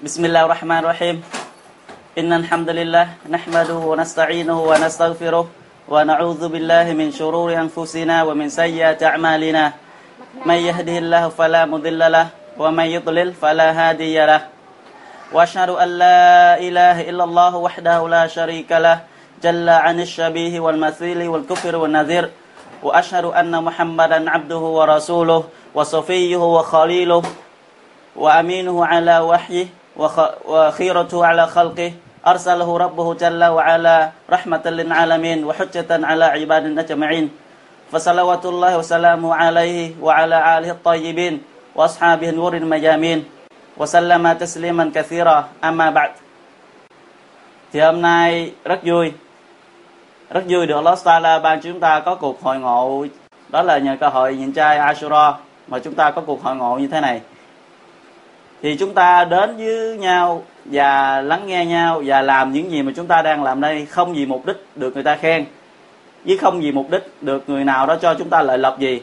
بسم الله الرحمن الرحيم إن الحمد لله نحمده ونستعينه ونستغفره ونعوذ بالله من شرور أنفسنا ومن سيئات أعمالنا من يهده الله فلا مضل له ومن يضلل فلا هادي له وأشهد أن لا إله إلا الله وحده لا شريك له جل عن الشبيه والمثيل والكفر والنذير وأشهد أن محمدا عبده ورسوله وصفيه وخليله وأمينه على وحيه وخيرته على خلقه أرسله ربه جل وعلا رحمة للعالمين وحجة على عباد أجمعين فصلوات الله وسلامه عليه وعلى آله الطيبين وأصحابه النور المجامين وسلم تسليما كثيرا أما بعد thì hôm nay rất vui rất vui được Allah Taala ban chúng ta có cuộc hội ngộ đó là nhờ cơ hội nhịn chay Ashura mà chúng ta có cuộc hội ngộ như thế này thì chúng ta đến với nhau và lắng nghe nhau và làm những gì mà chúng ta đang làm đây. Không vì mục đích được người ta khen, với không vì mục đích được người nào đó cho chúng ta lợi lộc gì.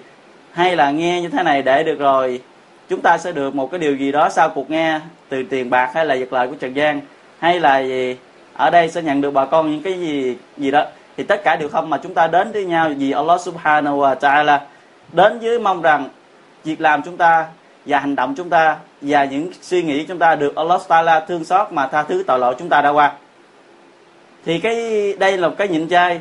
Hay là nghe như thế này để được rồi, chúng ta sẽ được một cái điều gì đó sau cuộc nghe từ tiền bạc hay là vật lợi của trần gian hay là gì? Ở đây sẽ nhận được bà con những cái gì gì đó. Thì tất cả đều không mà chúng ta đến với nhau vì Allah Subhanahu wa Taala đến với mong rằng việc làm chúng ta và hành động chúng ta và những suy nghĩ chúng ta được Allah Taala thương xót mà tha thứ tội lỗi chúng ta đã qua. Thì cái, đây là một cái nhịn chay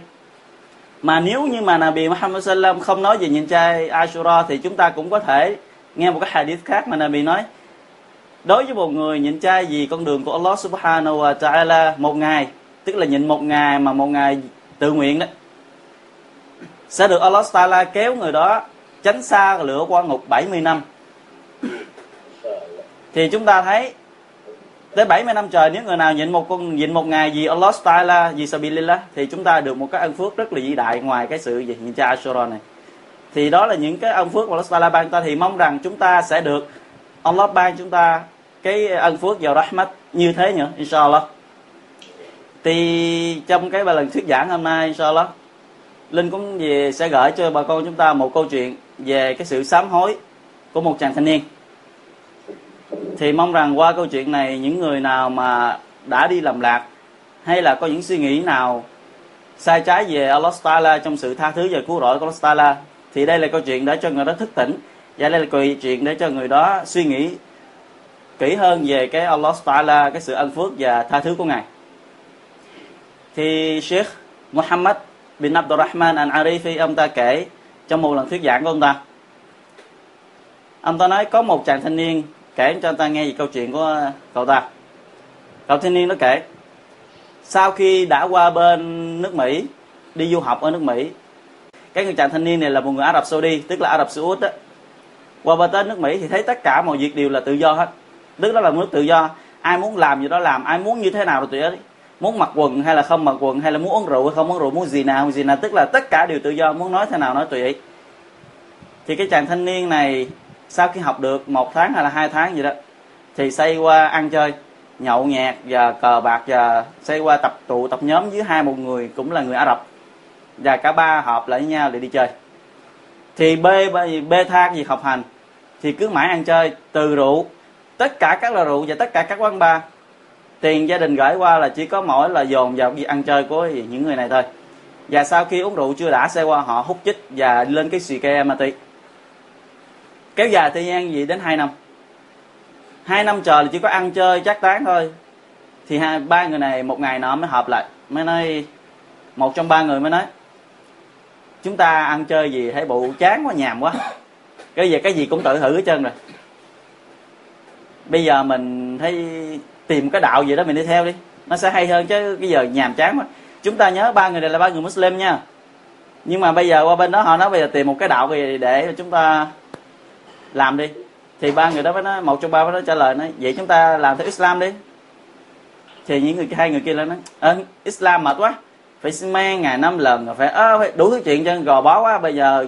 mà nếu như mà Nabi Muhammad Sallam không nói về nhịn chay Ashura thì chúng ta cũng có thể nghe một cái hadith khác mà Nabi nói. Đối với một người nhịn chay vì con đường của Allah Subhanahu wa Taala một ngày, tức là nhịn một ngày mà một ngày tự nguyện đó, sẽ được Allah Taala kéo người đó tránh xa lửa qua ngục 70 năm thì chúng ta thấy, tới 70 năm trời, nếu người nào nhịn một con, nhịn một ngày vì Allah Taala, vì Sabilillah, thì chúng ta được một cái ân phước rất là vĩ đại ngoài cái sự gì nhịn chay Ashura này. Thì đó là những cái ân phước mà Allah Taala ban ta. Thì mong rằng chúng ta sẽ được Allah ban chúng ta cái ân phước vào rahmat như thế nữa inshallah. Thì trong cái bài lần thuyết giảng hôm nay, inshallah, linh cũng về sẽ gửi cho bà con chúng ta một câu chuyện về cái sự sám hối của một chàng thanh niên thì mong rằng qua câu chuyện này, những người nào mà đã đi làm lạc, hay là có những suy nghĩ nào sai trái về Allah Taala trong sự tha thứ và cứu rỗi của Allah Taala thì đây là câu chuyện để cho người đó thức tỉnh, và đây là câu chuyện để cho người đó suy nghĩ kỹ hơn về cái Allah Taala cái sự ân phước và tha thứ của ngài. Thì Sheikh Muhammad bin Abdurrahman Al-Arifi, ông ta kể trong một lần thuyết giảng của ông ta. Ông ta nói có một chàng thanh niên kể cho ta nghe về câu chuyện của ờ, cậu ta. Cậu thanh niên nó kể, sau khi đã qua bên nước Mỹ, đi du học ở nước Mỹ, cái người chàng thanh niên này là một người Ả Rập Saudi, tức là Ả Rập Xê Út đó. Qua bên tới nước Mỹ thì thấy tất cả mọi việc đều là tự do hết. Tức đó là một nước tự do. Ai muốn làm gì đó làm, ai muốn như thế nào rồi tùy ấy muốn mặc quần hay là không mặc quần, hay là muốn uống rượu hay không uống rượu, muốn gì nào không gì nào, tức là tất cả đều tự do, muốn nói thế nào nói tùy ý thì cái chàng thanh niên này sau khi học được một tháng hay là hai tháng gì đó thì xây qua ăn chơi nhậu nhẹt và cờ bạc và xây qua tập tụ tập nhóm với hai một người cũng là người Ả Rập. Và cả ba họp lại với nhau để đi chơi. Thì bê bê, bê tha việc học hành thì cứ mãi ăn chơi từ rượu. Tất cả các loại rượu và tất cả các quán bar tiền gia đình gửi qua là chỉ có mỗi là dồn vào việc ăn chơi của những người này thôi. Và sau khi uống rượu chưa đã xe qua họ hút chích và lên cái xì ke ma túy kéo dài thời gian gì đến 2 năm? Hai năm trời là chỉ có ăn chơi chắc tán thôi. Thì hai, ba người này một ngày nọ mới họp lại, mới nói, một trong ba người mới nói, chúng ta ăn chơi gì thấy bộ chán quá, nhàm quá. Cái gì cái gì cũng tự thử hết trơn rồi. Bây giờ mình thấy tìm cái đạo gì đó mình đi theo đi, nó sẽ hay hơn chứ bây giờ nhàm chán quá. Chúng ta nhớ ba người này là ba người Muslim nha. Nhưng mà bây giờ qua bên đó họ nói bây giờ tìm một cái đạo gì để chúng ta làm đi. Thì ba người đó mới nói, một trong ba mới nói trả lời, nói, vậy chúng ta làm theo Islam đi. Thì những người, hai người kia lên nói, ơ, Islam mệt quá, phải men ngày năm lần phải phải đủ thứ chuyện cho gò bó quá, bây giờ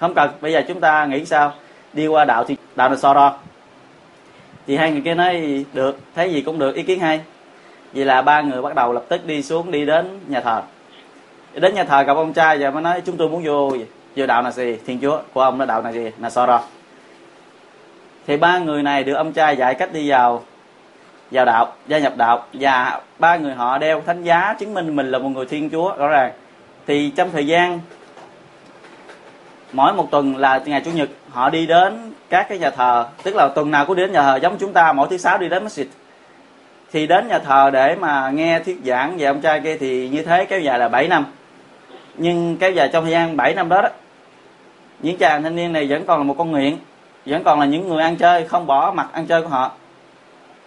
không cần, bây giờ chúng ta nghĩ sao? Đi qua đạo thì, đạo là so đo. Thì hai người kia nói, được, thấy gì cũng được, ý kiến hay. Vậy là ba người bắt đầu lập tức đi xuống, đi đến nhà thờ. Đến nhà thờ gặp ông trai và mới nói, chúng tôi muốn vô vô đạo là gì thiên chúa, của ông là đạo là gì là so đo thì ba người này được ông trai dạy cách đi vào vào đạo gia nhập đạo. Và ba người họ đeo thánh giá chứng minh mình là một người thiên chúa rõ ràng. Thì trong thời gian mỗi một tuần là ngày chủ nhật họ đi đến các cái nhà thờ. Tức là tuần nào cũng đến nhà thờ giống chúng ta mỗi thứ sáu đi đến masjid. Thì đến nhà thờ để mà nghe thuyết giảng về ông trai kia thì như thế kéo dài là 7 năm. Nhưng kéo dài trong thời gian 7 năm đó, đó những chàng thanh niên này vẫn còn là một con nghiện vẫn còn là những người ăn chơi không bỏ mặt ăn chơi của họ.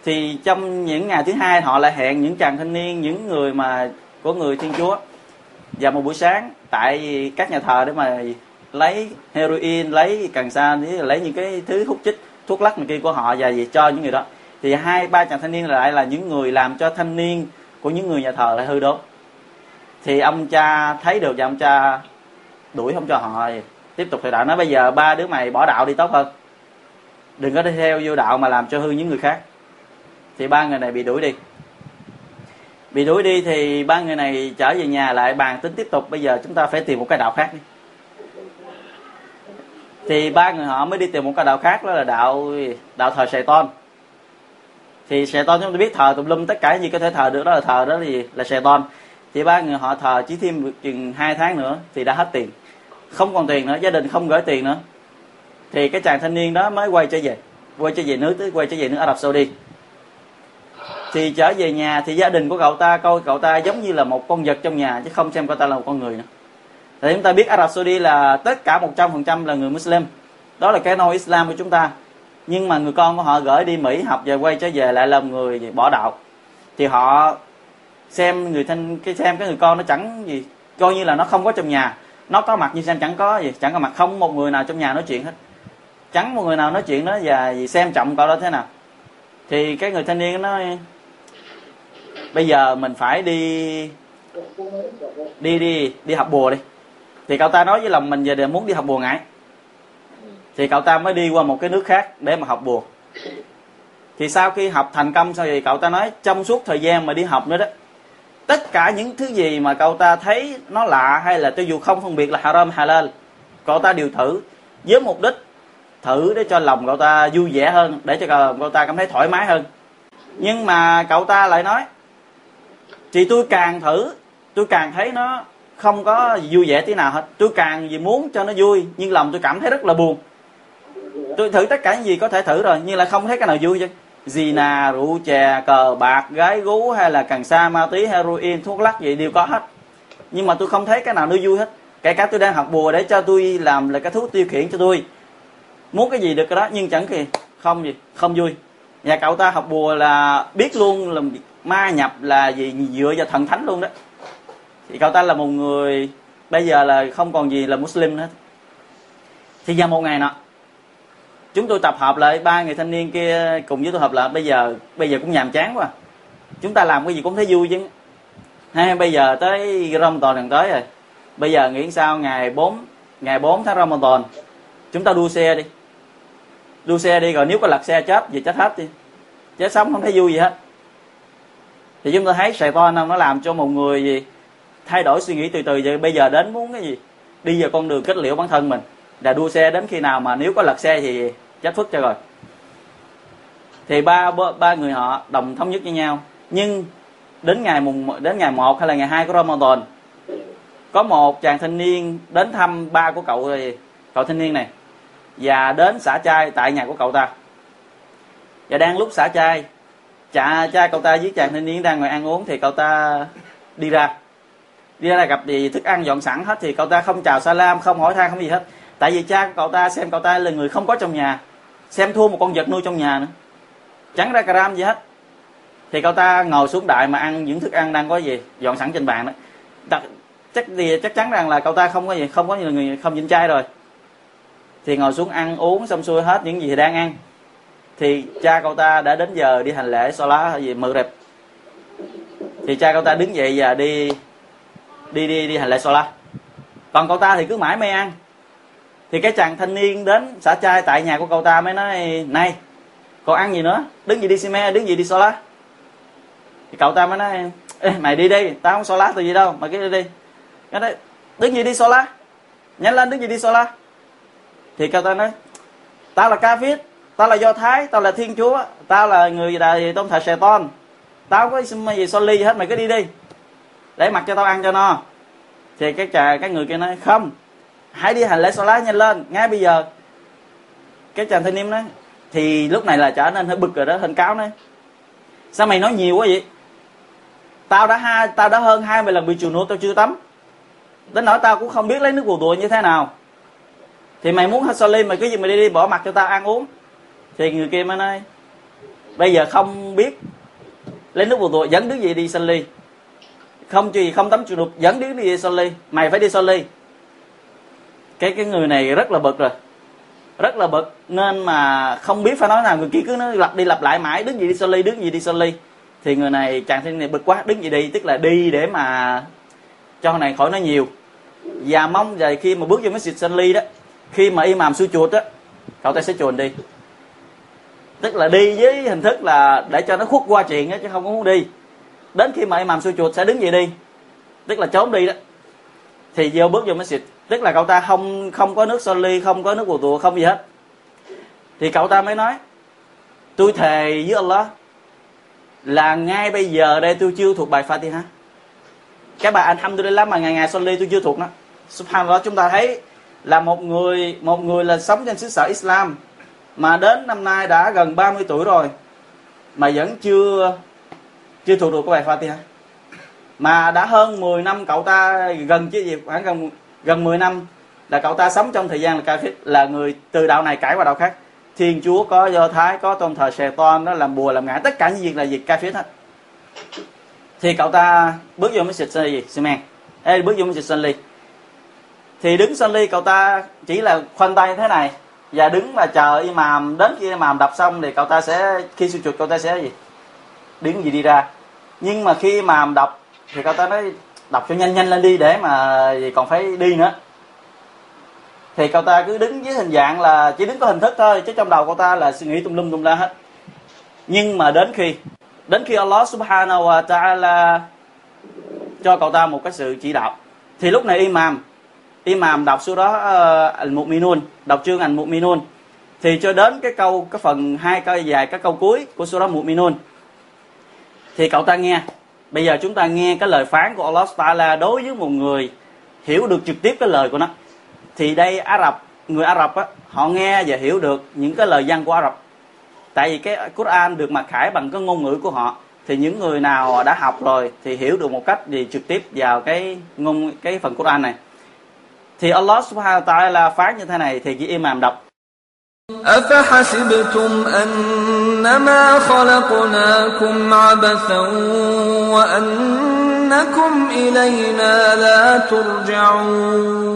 Thì trong những ngày thứ hai họ lại hẹn những chàng thanh niên, những người mà của người thiên chúa vào một buổi sáng tại các nhà thờ để mà lấy heroin, lấy cần sa, lấy những cái thứ hút chích, thuốc lắc này kia của họ và gì cho những người đó. Thì hai, ba chàng thanh niên lại là những người làm cho thanh niên của những người nhà thờ lại hư đốn. Thì ông cha thấy được và ông cha đuổi không cho họ. Tiếp tục thì đạo. Nói bây giờ ba đứa mày bỏ đạo đi tốt hơn đừng có đi theo vô đạo mà làm cho hư những người khác. Thì ba người này bị đuổi đi. Bị đuổi đi thì ba người này trở về nhà lại bàn tính tiếp tục. Bây giờ chúng ta phải tìm một cái đạo khác đi. Thì ba người họ mới đi tìm một cái đạo khác, đó là đạo đạo thờ sài tôn thì sài tôn chúng ta biết thờ tùm lum tất cả gì có thể thờ được, đó là thờ đó là gì? Là sài tôn thì ba người họ thờ chỉ thêm chừng hai tháng nữa thì đã hết tiền. Không còn tiền nữa, gia đình không gửi tiền nữa thì cái chàng thanh niên đó mới quay trở về, quay trở về nước, tới quay trở về nước Ả Rập Saudi. Thì trở về nhà thì gia đình của cậu ta coi cậu ta giống như là một con vật trong nhà, chứ không xem cậu ta là một con người nữa. Thì chúng ta biết Ả Rập Saudi là tất cả 100% là người Muslim. Đó là cái nôi Islam của chúng ta. Nhưng mà người con của họ gửi đi Mỹ học và quay trở về lại làm người bỏ đạo. Thì họ xem người thanh, cái xem cái người con nó chẳng gì, coi như là nó không có trong nhà. Nó có mặt nhưng xem chẳng có gì, chẳng có mặt không một người nào trong nhà nói chuyện hết chắn một người nào nói chuyện đó và xem trọng cậu đó thế nào. Thì cái người thanh niên nói, bây giờ mình phải đi đi đi đi học bùa đi. Thì cậu ta nói với lòng mình giờ để muốn đi học bùa ngại thì cậu ta mới đi qua một cái nước khác để mà học bùa. Thì sau khi học thành công sau thì cậu ta nói, trong suốt thời gian mà đi học nữa đó, tất cả những thứ gì mà cậu ta thấy nó lạ hay là cho dù không phân biệt là haram, halal, cậu ta đều thử với mục đích thử để cho lòng cậu ta vui vẻ hơn, để cho lòng cậu ta cảm thấy thoải mái hơn. Nhưng mà cậu ta lại nói thì tôi càng thử, tôi càng thấy nó không có vui vẻ tí nào hết. Tôi càng gì muốn cho nó vui, nhưng lòng tôi cảm thấy rất là buồn. Tôi thử tất cả những gì có thể thử rồi, nhưng lại không thấy cái nào vui chứ. Gì nà, rượu chè, cờ bạc, gái gú hay là cần sa, ma túy, heroin, thuốc lắc gì đều có hết. Nhưng mà tôi không thấy cái nào nó vui hết. Kể cả tôi đang học bùa để cho tôi làm là cái thuốc tiêu khiển cho tôi muốn cái gì được cái đó, nhưng chẳng kì. Không gì, không vui. Nhà cậu ta học bùa là biết luôn, là ma nhập là gì, dựa vào thần thánh luôn đó. Thì cậu ta là một người, bây giờ là không còn gì là muslim nữa. Thì vào một ngày nọ, chúng tôi tập hợp lại, ba người thanh niên kia cùng với tôi hợp lại. Bây giờ bây giờ cũng nhàm chán quá. Chúng ta làm cái gì cũng thấy vui chứ. Hay bây giờ tới Ramadan gần tới rồi. Bây giờ nghĩ sao, ngày 4 ngày 4 tháng Ramadan, chúng ta đua xe đi đua xe đi, rồi nếu có lật xe chết gì chết hết đi. Chết sống không thấy vui gì hết. Thì chúng ta thấy sài to nó làm cho một người gì? Thay đổi suy nghĩ từ từ, vậy bây giờ đến muốn cái gì? Đi vào con đường kết liễu bản thân mình. Là đua xe đến khi nào mà nếu có lật xe thì chết phức cho rồi. Thì ba ba người họ đồng thống nhất với nhau. Nhưng đến ngày mùng đến ngày 1 hay là ngày 2 của Ramadan, có một chàng thanh niên đến thăm ba của cậu rồi. Cậu thanh niên này và đến xả chai tại nhà của cậu ta. Và đang lúc xả chai cha cha cậu ta với chàng thanh niên đang ngồi ăn uống thì cậu ta đi ra. Đi ra gặp gì thức ăn dọn sẵn hết thì cậu ta không chào salam, không hỏi thang không gì hết. Tại vì cha của cậu ta xem cậu ta là người không có trong nhà, xem thua một con vật nuôi trong nhà nữa. Chẳng ra karam gì hết. Thì cậu ta ngồi xuống đại mà ăn những thức ăn đang có gì, dọn sẵn trên bàn đó. Chắc thì chắc chắn rằng là cậu ta không có gì, không có người không nhịn trai rồi thì ngồi xuống ăn uống xong xuôi hết những gì đang ăn. Thì cha cậu ta đã đến giờ đi hành lễ so lá gì mự đẹp thì cha cậu ta đứng dậy và đi đi đi đi hành lễ so lá còn cậu ta thì cứ mãi mê ăn. Thì cái chàng thanh niên đến xả trai tại nhà của cậu ta mới nói này còn ăn gì nữa? Đứng gì đi xi me đứng gì đi so lá thì cậu ta mới nói Ê, mày đi đi tao không so lá từ gì đâu mày cứ đi đi. Cái đấy đứng gì đi so lá nhanh lên đứng gì đi so lá thì cậu ta nói tao là ca viết tao là do thái tao là thiên chúa tao là người đại tôn thờ sài tôn tao có gì so ly hết, mày cứ đi đi. Để mặc cho tao ăn cho no. Thì cái trà cái người kia nói, không, hãy đi hành lễ lá nhanh lên, ngay bây giờ. Cái chàng thanh niên nói, thì lúc này là trở nên hơi bực rồi đó hình cáo nói, sao mày nói nhiều quá vậy? Tao đã hai, tao đã hơn hai mươi lần bị chùa nuốt tao chưa tắm. Đến nỗi tao cũng không biết lấy nước bù đùa như thế nào thì mày muốn hết ly mày cứ gì mày đi đi, bỏ mặt cho tao ăn uống. Thì người kia mới nói, bây giờ không biết lấy nước bù tùa dẫn đứa gì đi Salim không gì, không tắm chuột đục, dẫn đứa đi Salim mày phải đi Salim cái cái người này rất là bực rồi. Rất là bực, nên mà không biết phải nói nào. Người kia cứ nói lặp đi lặp lại mãi đứng gì đi soli đứng gì đi soli thì người này chàng thanh này bực quá đứng gì đi? Tức là đi để mà cho này khỏi nói nhiều. Và mong rồi khi mà bước vô cái xịt soli đó khi mà imam su chuột á, cậu ta sẽ chuồn đi. Tức là đi với hình thức là để cho nó khuất qua chuyện á, chứ không có muốn đi. Đến khi mà imam su chuột sẽ đứng dậy đi. Tức là trốn đi đó. Thì vô bước vô masjid. Tức là cậu ta không không có nước soli, không có nước bùa tùa không gì hết. Thì cậu ta mới nói, tôi thề với Allah là ngay bây giờ đây tôi chưa thuộc bài Fatiha. Cái bài Alhamdulillah mà ngày ngày Soli tôi chưa thuộc nó Subhanallah, chúng ta thấy là một người một người là sống trên xứ sở Islam, mà đến năm nay đã gần 30 tuổi rồi, mà vẫn chưa chưa thuộc được cái bài Fatiha. Mà đã hơn 10 năm cậu ta gần chứ gì, khoảng gần gần 10 năm là cậu ta sống trong thời gian là kafir là người từ đạo này cải qua đạo khác. Thiên chúa có do thái, có tôn thờ sè toan đó làm bùa, làm ngải, tất cả những việc là việc kafir hết. Thì cậu ta bước vô mới xịt gì xi men bước vô mới xịt ly thì đứng sân ly, cậu ta chỉ là khoanh tay thế này. Và đứng và chờ imam đến khi imam đọc xong thì cậu ta sẽ, khi sujud cậu ta sẽ gì? Đứng gì đi ra. Nhưng mà khi imam đọc thì cậu ta nói đọc cho nhanh nhanh lên đi để mà gì còn phải đi nữa. Thì cậu ta cứ đứng với hình dạng là chỉ đứng có hình thức thôi, chứ trong đầu cậu ta là suy nghĩ tung lum tung la hết. Nhưng mà đến khi đến khi Allah subhanahu wa ta'ala cho cậu ta một cái sự chỉ đạo, thì lúc này imam imam đọc số đó ờ, uh, al-mu'minun đọc chương al-mu'minun thì cho đến cái câu cái phần hai câu dài cái câu cuối của số đó mu'minun thì cậu ta nghe. Bây giờ chúng ta nghe cái lời phán của Allah Taala đối với một người hiểu được trực tiếp cái lời của nó. Thì đây Ả Rập người Ả Rập á họ nghe và hiểu được những cái lời văn của Ả Rập. Tại vì cái Quran được mặc khải bằng cái ngôn ngữ của họ thì những người nào đã học rồi thì hiểu được một cách gì trực tiếp vào cái ngôn cái phần Quran này thì Allah subhanahu wa ta'ala phán như thế này thì chỉ imam đọc أفحسبتم أنما خلقناكم عبثا وأنكم إلينا لا ترجعون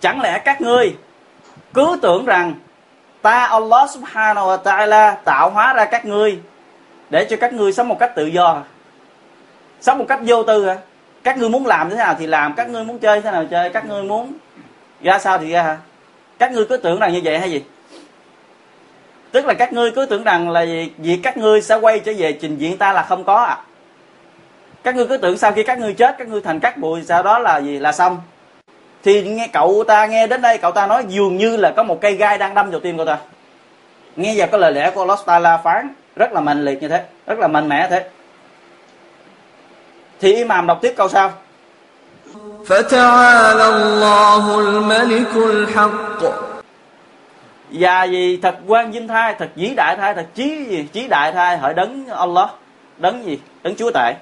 Chẳng lẽ các ngươi cứ tưởng rằng ta Allah subhanahu wa ta'ala tạo hóa ra các ngươi để cho các ngươi sống một cách tự do sống một cách vô tư hả Các ngươi muốn làm thế nào thì làm, các ngươi muốn chơi thế nào chơi, các ngươi muốn ra sao thì ra. Hả các ngươi cứ tưởng rằng như vậy hay gì? Tức là các ngươi cứ tưởng rằng là gì việc các ngươi sẽ quay trở về trình diện ta là không có à. Các ngươi cứ tưởng sau khi các ngươi chết, các ngươi thành cát bụi, sau đó là gì? Là xong. Thì nghe cậu ta nghe đến đây, cậu ta nói dường như là có một cây gai đang đâm vào tim cậu ta. Nghe vào cái lời lẽ của Allah Taala phán rất là mạnh liệt như thế, rất là mạnh mẽ thế thì imam đọc tiếp câu sau فتعالى الله الملك الحق và gì thật quan vinh thai thật vĩ đại thai thật chí gì chí đại thai hỡi đấng Allah đấng gì đấng chúa tể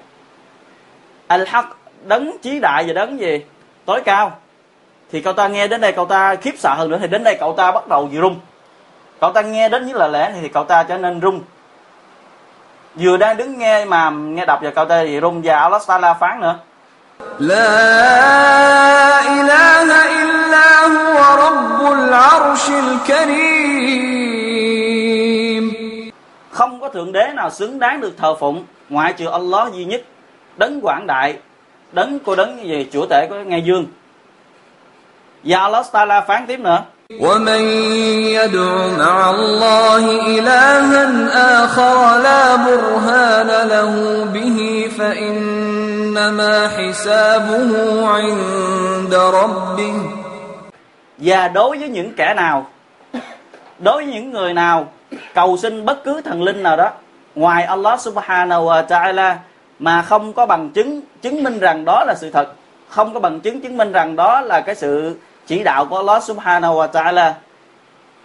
al haq đấng chí đại và đấng gì tối cao thì cậu ta nghe đến đây cậu ta khiếp sợ hơn nữa thì đến đây cậu ta bắt đầu gì rung cậu ta nghe đến những lời lẽ này thì cậu ta trở nên rung vừa đang đứng nghe mà nghe đọc vào câu tê thì rung và Allah Taala phán nữa. La ilaha illa huwa rabbul arshil karim. Không có thượng đế nào xứng đáng được thờ phụng ngoại trừ Allah duy nhất đấng quảng đại đấng cô đấng gì chủ tể của ngay dương. Và Allah Taala phán tiếp nữa. ومن يدع مع الله إلها آخر لا برهان له به فإنما حسابه عند ربه và đối với những kẻ nào đối với những người nào cầu xin bất cứ thần linh nào đó ngoài Allah subhanahu wa ta'ala mà không có bằng chứng chứng minh rằng đó là sự thật không có bằng chứng chứng minh rằng đó là cái sự chỉ đạo của Allah subhanahu wa ta'ala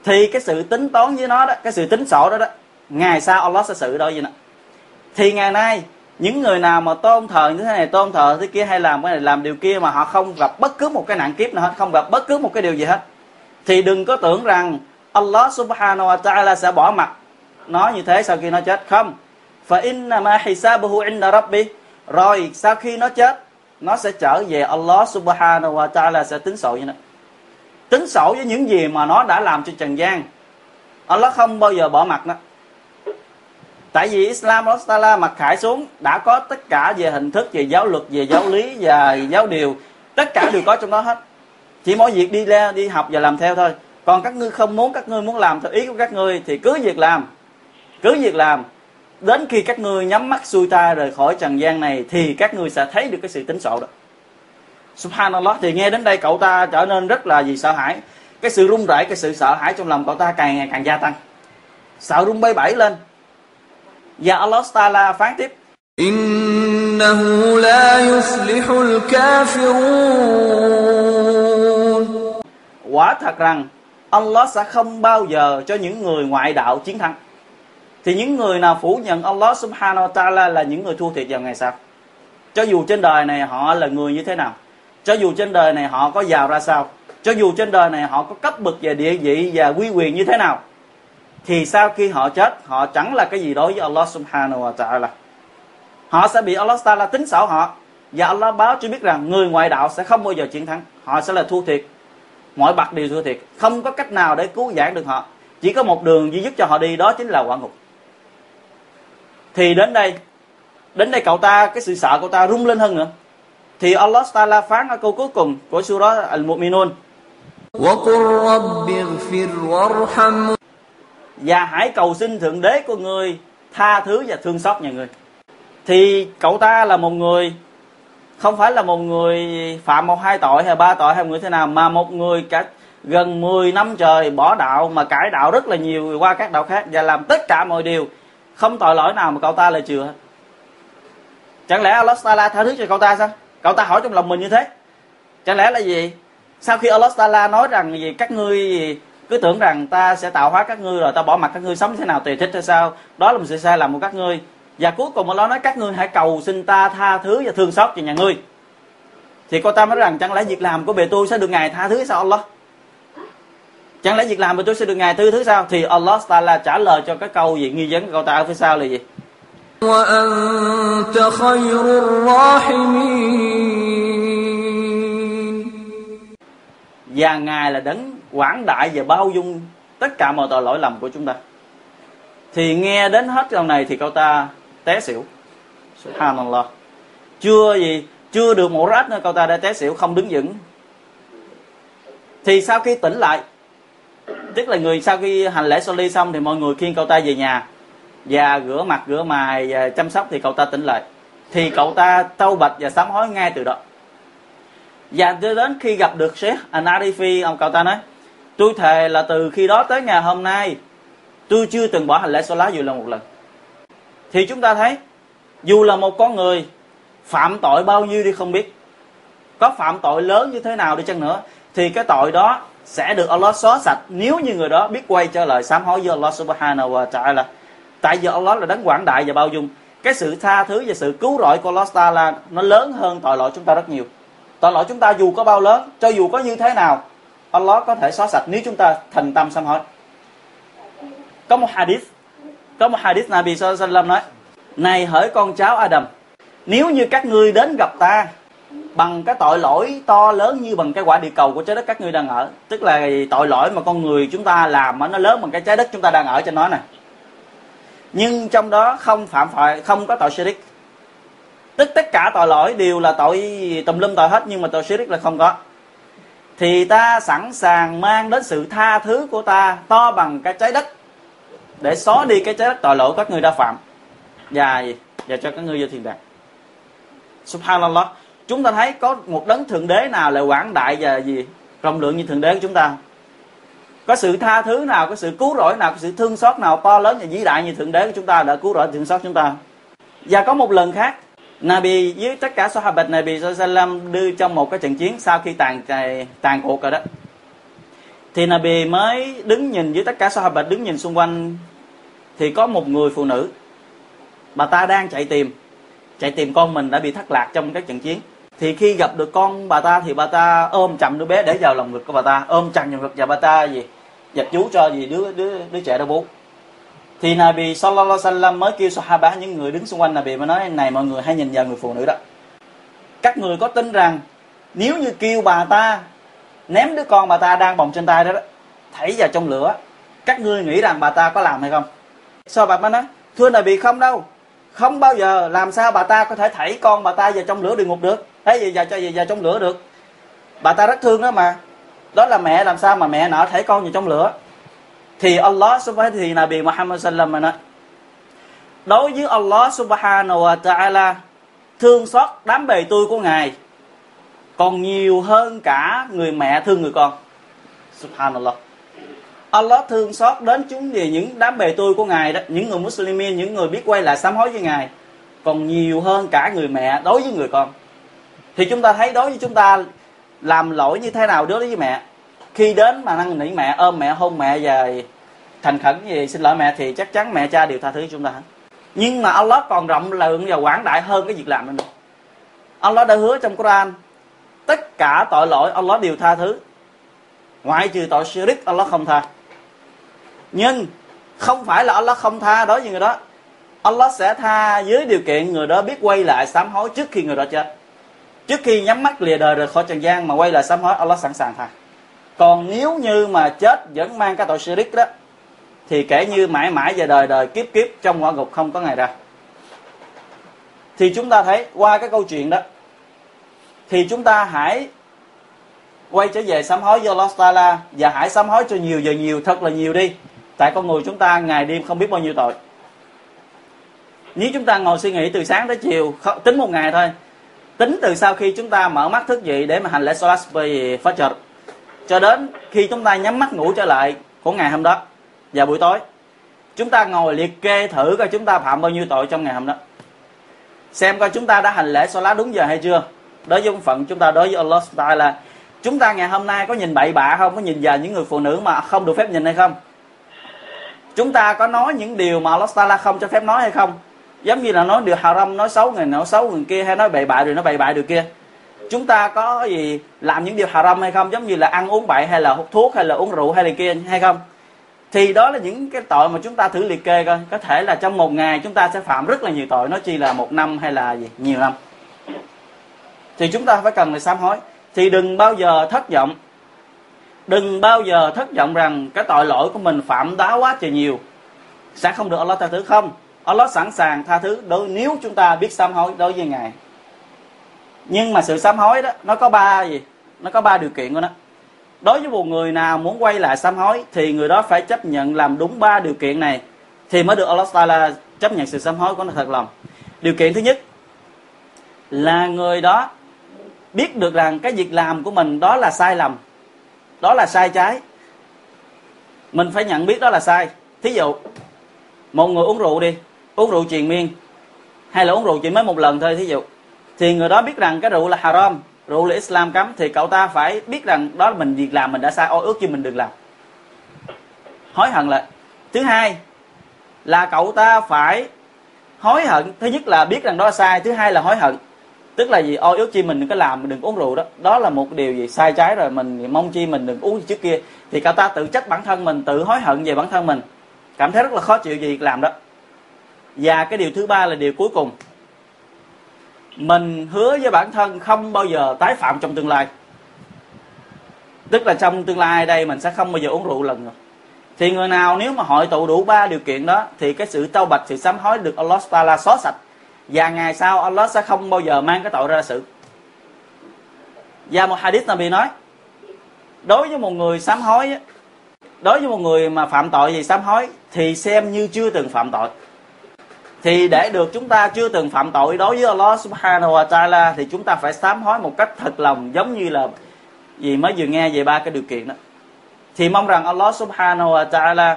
thì cái sự tính toán với nó đó, cái sự tính sổ đó đó. Ngày sau Allah sẽ xử đôi vậy nè. thì ngày nay, những người nào mà tôn thờ như thế này, tôn thờ thế kia hay làm cái này, làm điều kia mà họ không gặp bất cứ một cái nạn kiếp nào hết, không gặp bất cứ một cái điều gì hết, thì đừng có tưởng rằng Allah subhanahu wa ta'ala sẽ bỏ mặt nó như thế sau khi nó chết. Không. Fa inna ma hisabuhu inda rabbi. Rồi sau khi nó chết, nó sẽ trở về Allah subhanahu wa ta'ala sẽ tính sổ như này tính sổ với những gì mà nó đã làm cho trần gian. Allah không bao giờ bỏ mặt nó. Tại vì Islam Allah Taala mặc khải xuống, đã có tất cả về hình thức, về giáo luật, về giáo lý và giáo điều. Tất cả đều có trong đó hết. Chỉ mỗi việc đi ra đi học và làm theo thôi. Còn các ngươi không muốn, các ngươi muốn làm theo ý của các ngươi thì cứ việc làm. Cứ việc làm. Đến khi các ngươi nhắm mắt xuôi tay rời khỏi trần gian này thì các ngươi sẽ thấy được cái sự tính sổ đó subhanallah thì nghe đến đây cậu ta trở nên rất là gì sợ hãi. Cái sự run rẩy cái sự sợ hãi trong lòng cậu ta càng ngày càng gia tăng. Sợ run bay bẩy lên. Và Allah Taala phán tiếp. Innahu la yuflihul kafirun. Quả thật rằng Allah sẽ không bao giờ cho những người ngoại đạo chiến thắng. Thì những người nào phủ nhận Allah subhanahu wa ta'ala là những người thua thiệt vào ngày sau. Cho dù trên đời này họ là người như thế nào cho dù trên đời này họ có giàu ra sao, cho dù trên đời này họ có cấp bậc về địa vị và quy quyền như thế nào, thì sau khi họ chết, họ chẳng là cái gì đối với Allah subhanahu wa ta'ala. Họ sẽ bị Allah ta'ala tính xảo họ, và Allah báo cho biết rằng người ngoại đạo sẽ không bao giờ chiến thắng. Họ sẽ là thua thiệt. Mọi bậc đều thua thiệt. Không có cách nào để cứu giãn được họ. Chỉ có một đường duy nhất cho họ đi, đó chính là quả ngục. Thì đến đây đến đây cậu ta, cái sự sợ cậu ta rung lên hơn nữa thì Allah Taala phán ở câu cuối cùng của surah Al-Mu'minun. Và hãy cầu xin thượng đế của người tha thứ và thương xót nhà người. Thì cậu ta là một người không phải là một người phạm một hai tội hay ba tội hay người thế nào mà một người cả gần 10 năm trời bỏ đạo mà cải đạo rất là nhiều qua các đạo khác và làm tất cả mọi điều không tội lỗi nào mà cậu ta lại chừa. Chẳng lẽ Allah Taala tha thứ cho cậu ta sao? Cậu ta hỏi trong lòng mình như thế. Chẳng lẽ là gì? Sau khi Allah Taala nói rằng gì các ngươi gì, cứ tưởng rằng ta sẽ tạo hóa các ngươi rồi ta bỏ mặt các ngươi sống thế nào tùy thích hay sao? Đó là một sự sai lầm của các ngươi. Và cuối cùng Allah nói các ngươi hãy cầu xin ta tha thứ và thương xót cho nhà ngươi. Thì cô ta nói rằng chẳng lẽ việc làm của bề tôi sẽ được ngài tha thứ sao Allah? Chẳng lẽ việc làm của tôi sẽ được ngài thứ thứ sao? Thì Allah Taala trả lời cho cái câu gì nghi vấn của cậu ta ở phía sau là gì? وأنت خير الراحمين và ngài là đấng quảng đại và bao dung tất cả mọi tội lỗi lầm của chúng ta thì nghe đến hết câu này thì cậu ta té xỉu subhanallah chưa gì chưa được một rách nữa cậu ta đã té xỉu không đứng vững thì sau khi tỉnh lại tức là người sau khi hành lễ soli xong thì mọi người khiêng cậu ta về nhà và rửa mặt, rửa mài và chăm sóc thì cậu ta tỉnh lại. Thì cậu ta tâu bạch và sám hối ngay từ đó. Và cho đến khi gặp được Sheikh Anarifi, ông cậu ta nói, tôi thề là từ khi đó tới ngày hôm nay, tôi chưa từng bỏ hành lễ xóa lá dù là một lần. Thì chúng ta thấy, dù là một con người, phạm tội bao nhiêu đi không biết, có phạm tội lớn như thế nào đi chăng nữa, thì cái tội đó sẽ được Allah xóa sạch nếu như người đó biết quay trở lại sám hối với Allah subhanahu wa ta'ala tại vì Allah là đấng quảng đại và bao dung. Cái sự tha thứ và sự cứu rỗi của Allah Taala nó lớn hơn tội lỗi chúng ta rất nhiều. Tội lỗi chúng ta dù có bao lớn, cho dù có như thế nào, Allah có thể xóa sạch nếu chúng ta thành tâm sám hối. Có một hadith, có một hadith Nabi sallallahu nói, này hỡi con cháu Adam, nếu như các ngươi đến gặp ta bằng cái tội lỗi to lớn như bằng cái quả địa cầu của trái đất các ngươi đang ở, tức là tội lỗi mà con người chúng ta làm mà nó lớn bằng cái trái đất chúng ta đang ở trên nó này nhưng trong đó không phạm phải, không có tội shirik. Tức tất cả tội lỗi đều là tội tùm lum tội hết, nhưng mà tội shirik là không có. Thì ta sẵn sàng mang đến sự tha thứ của ta to bằng cái trái đất, để xóa đi cái trái đất tội lỗi các người đã phạm. Và và cho các ngươi vô thiên đàng subhanallah. Chúng ta thấy có một đấng thượng đế nào lại quảng đại và gì? Rộng lượng như thượng đế của chúng ta có sự tha thứ nào, có sự cứu rỗi nào, có sự thương xót nào to lớn và vĩ đại như thượng đế của chúng ta đã cứu rỗi, thương xót chúng ta? Và có một lần khác, Nabi với tất cả Sahabat Nabi Sallam đưa trong một cái trận chiến sau khi tàn tàn cuộc rồi đó. Thì Nabi mới đứng nhìn với tất cả Sahabat đứng nhìn xung quanh. Thì có một người phụ nữ, bà ta đang chạy tìm. Chạy tìm con mình đã bị thất lạc trong các trận chiến thì khi gặp được con bà ta thì bà ta ôm chặt đứa bé để vào lòng ngực của bà ta ôm chặt vào ngực và bà ta gì? Dập chú cho gì đứa đứa đứa trẻ đó bố. Thì Nabi sallallahu alaihi wasallam mới kêu Sahaba những người đứng xung quanh Nabi mà nói này mọi người hãy nhìn vào người phụ nữ đó. Các người có tin rằng nếu như kêu bà ta ném đứa con bà ta đang bồng trên tay đó, đó thảy vào trong lửa các ngươi nghĩ rằng bà ta có làm hay không? Sao bà mới nói thưa Nabi không đâu không bao giờ làm sao bà ta có thể thảy con bà ta vào trong lửa địa ngục được. Thấy gì vào cho gì vào trong lửa được. Bà ta rất thương đó mà. Đó là mẹ làm sao mà mẹ nỡ thảy con vào trong lửa. Thì Allah subhanahu thì Nabi Muhammad sallam mà nói, đối với Allah subhanahu wa ta'ala, thương xót đám bề tôi của ngài còn nhiều hơn cả người mẹ thương người con. Subhanallah. Allah thương xót đến chúng về những đám bề tôi của ngài đó, những người Muslimin những người biết quay lại sám hối với ngài. Còn nhiều hơn cả người mẹ đối với người con. Thì chúng ta thấy đối với chúng ta làm lỗi như thế nào đối với mẹ? Khi đến mà năn nỉ mẹ, ôm mẹ, hôn mẹ và thành khẩn gì xin lỗi mẹ thì chắc chắn mẹ, cha đều tha thứ chúng ta. Nhưng mà Allah còn rộng lượng và quảng đại hơn cái việc làm đó nữa. Allah đã hứa trong Quran, tất cả tội lỗi Allah đều tha thứ. Ngoại trừ tội shirk Allah không tha nhưng không phải là Allah không tha đối với người đó. Allah sẽ tha dưới điều kiện người đó biết quay lại sám hối trước khi người đó chết. Trước khi nhắm mắt lìa đời rời khỏi trần gian mà quay lại sám hối, Allah sẵn sàng tha. Còn nếu như mà chết vẫn mang cái tội shirik đó, thì kể như mãi mãi về đời đời kiếp kiếp trong quả ngục không có ngày ra. Thì chúng ta thấy qua cái câu chuyện đó, thì chúng ta hãy quay trở về sám hối do Allah Taala và hãy sám hối cho nhiều giờ nhiều, thật là nhiều đi tại con người chúng ta, ngày đêm không biết bao nhiêu tội. Nếu chúng ta ngồi suy nghĩ từ sáng tới chiều tính một ngày thôi, tính từ sau khi chúng ta mở mắt thức dậy để mà hành lễ salat phát chợt cho đến khi chúng ta nhắm mắt ngủ trở lại của ngày hôm đó vào buổi tối, chúng ta ngồi liệt kê thử coi chúng ta phạm bao nhiêu tội trong ngày hôm đó. Xem coi chúng ta đã hành lễ salat đúng giờ hay chưa. Đối với phận chúng ta, đối với Allah Taala là chúng ta ngày hôm nay có nhìn bậy bạ không? Có nhìn vào những người phụ nữ mà không được phép nhìn hay không? Chúng ta có nói những điều mà Allah Taala không cho phép nói hay không? Giống như là nói điều haram, nói xấu người nói xấu người kia, hay nói bậy bạ rồi nói bậy bạ điều kia. Chúng ta có gì làm những điều haram hay không? Giống như là ăn uống bậy, hay là hút thuốc, hay là uống rượu, hay là kia, hay không? Thì đó là những cái tội mà chúng ta thử liệt kê coi. Có thể là trong một ngày chúng ta sẽ phạm rất là nhiều tội, nói chi là một năm hay là gì, nhiều năm. Thì chúng ta phải cần phải sám hối. Thì đừng bao giờ thất vọng đừng bao giờ thất vọng rằng cái tội lỗi của mình phạm đá quá trời nhiều. Sẽ không được Allah tha thứ không? Allah sẵn sàng tha thứ đối nếu chúng ta biết sám hối đối với ngài. Nhưng mà sự sám hối đó, nó có ba gì? Nó có ba điều kiện của nó. Đối với một người nào muốn quay lại sám hối thì người đó phải chấp nhận làm đúng ba điều kiện này thì mới được Allah Taala chấp nhận sự sám hối của nó thật lòng. Điều kiện thứ nhất là người đó biết được rằng cái việc làm của mình đó là sai lầm đó là sai trái. Mình phải nhận biết đó là sai. Thí dụ, một người uống rượu đi, uống rượu triền miên, hay là uống rượu chỉ mới một lần thôi, thí dụ, thì người đó biết rằng cái rượu là haram, rượu là Islam cấm, thì cậu ta phải biết rằng đó là mình việc làm, mình đã sai ô ước chứ mình đừng làm. Hối hận lại thứ hai là cậu ta phải hối hận. Thứ nhất là biết rằng đó là sai, thứ hai là hối hận tức là gì? Ôi ước chi mình đừng có làm mình đừng uống rượu đó. Đó là một điều gì sai trái rồi, mình mong chi mình đừng uống trước kia. Thì cậu ta tự trách bản thân mình, tự hối hận về bản thân mình. Cảm thấy rất là khó chịu gì làm đó. Và cái điều thứ ba là điều cuối cùng. Mình hứa với bản thân không bao giờ tái phạm trong tương lai. Tức là trong tương lai đây mình sẽ không bao giờ uống rượu lần nữa. Thì người nào nếu mà hội tụ đủ ba điều kiện đó, thì cái sự tâu bạch, sự sám hối được Allah Taala xóa sạch và ngày sau Allah sẽ không bao giờ mang cái tội ra sự và một hadith Nabi nói, đối với một người sám hối đối với một người mà phạm tội gì sám hối, thì xem như chưa từng phạm tội. Thì để được chúng ta chưa từng phạm tội đối với Allah subhanahu wa ta'ala, thì chúng ta phải sám hối một cách thật lòng, giống như là gì mới vừa nghe về ba cái điều kiện đó. Thì mong rằng Allah subhanahu wa ta'ala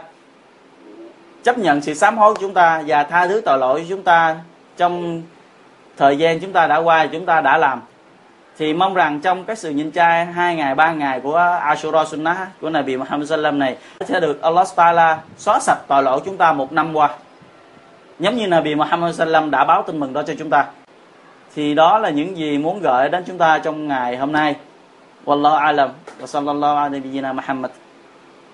chấp nhận sự sám hối của chúng ta và tha thứ tội lỗi của chúng ta trong thời gian chúng ta đã qua, chúng ta đã làm. Thì mong rằng trong cái sự nhịn chay hai ngày, ba ngày của Ashura Sunnah, của Nabi Muhammad Sallam này, sẽ được Allah Taala xóa sạch tội lỗi chúng ta một năm qua. Giống như Nabi Muhammad Sallam đã báo tin mừng đó cho chúng ta. Thì đó là những gì muốn gửi đến chúng ta trong ngày hôm nay. Wallahu alam. Wa sallallahu ala nabiyyina Muhammad.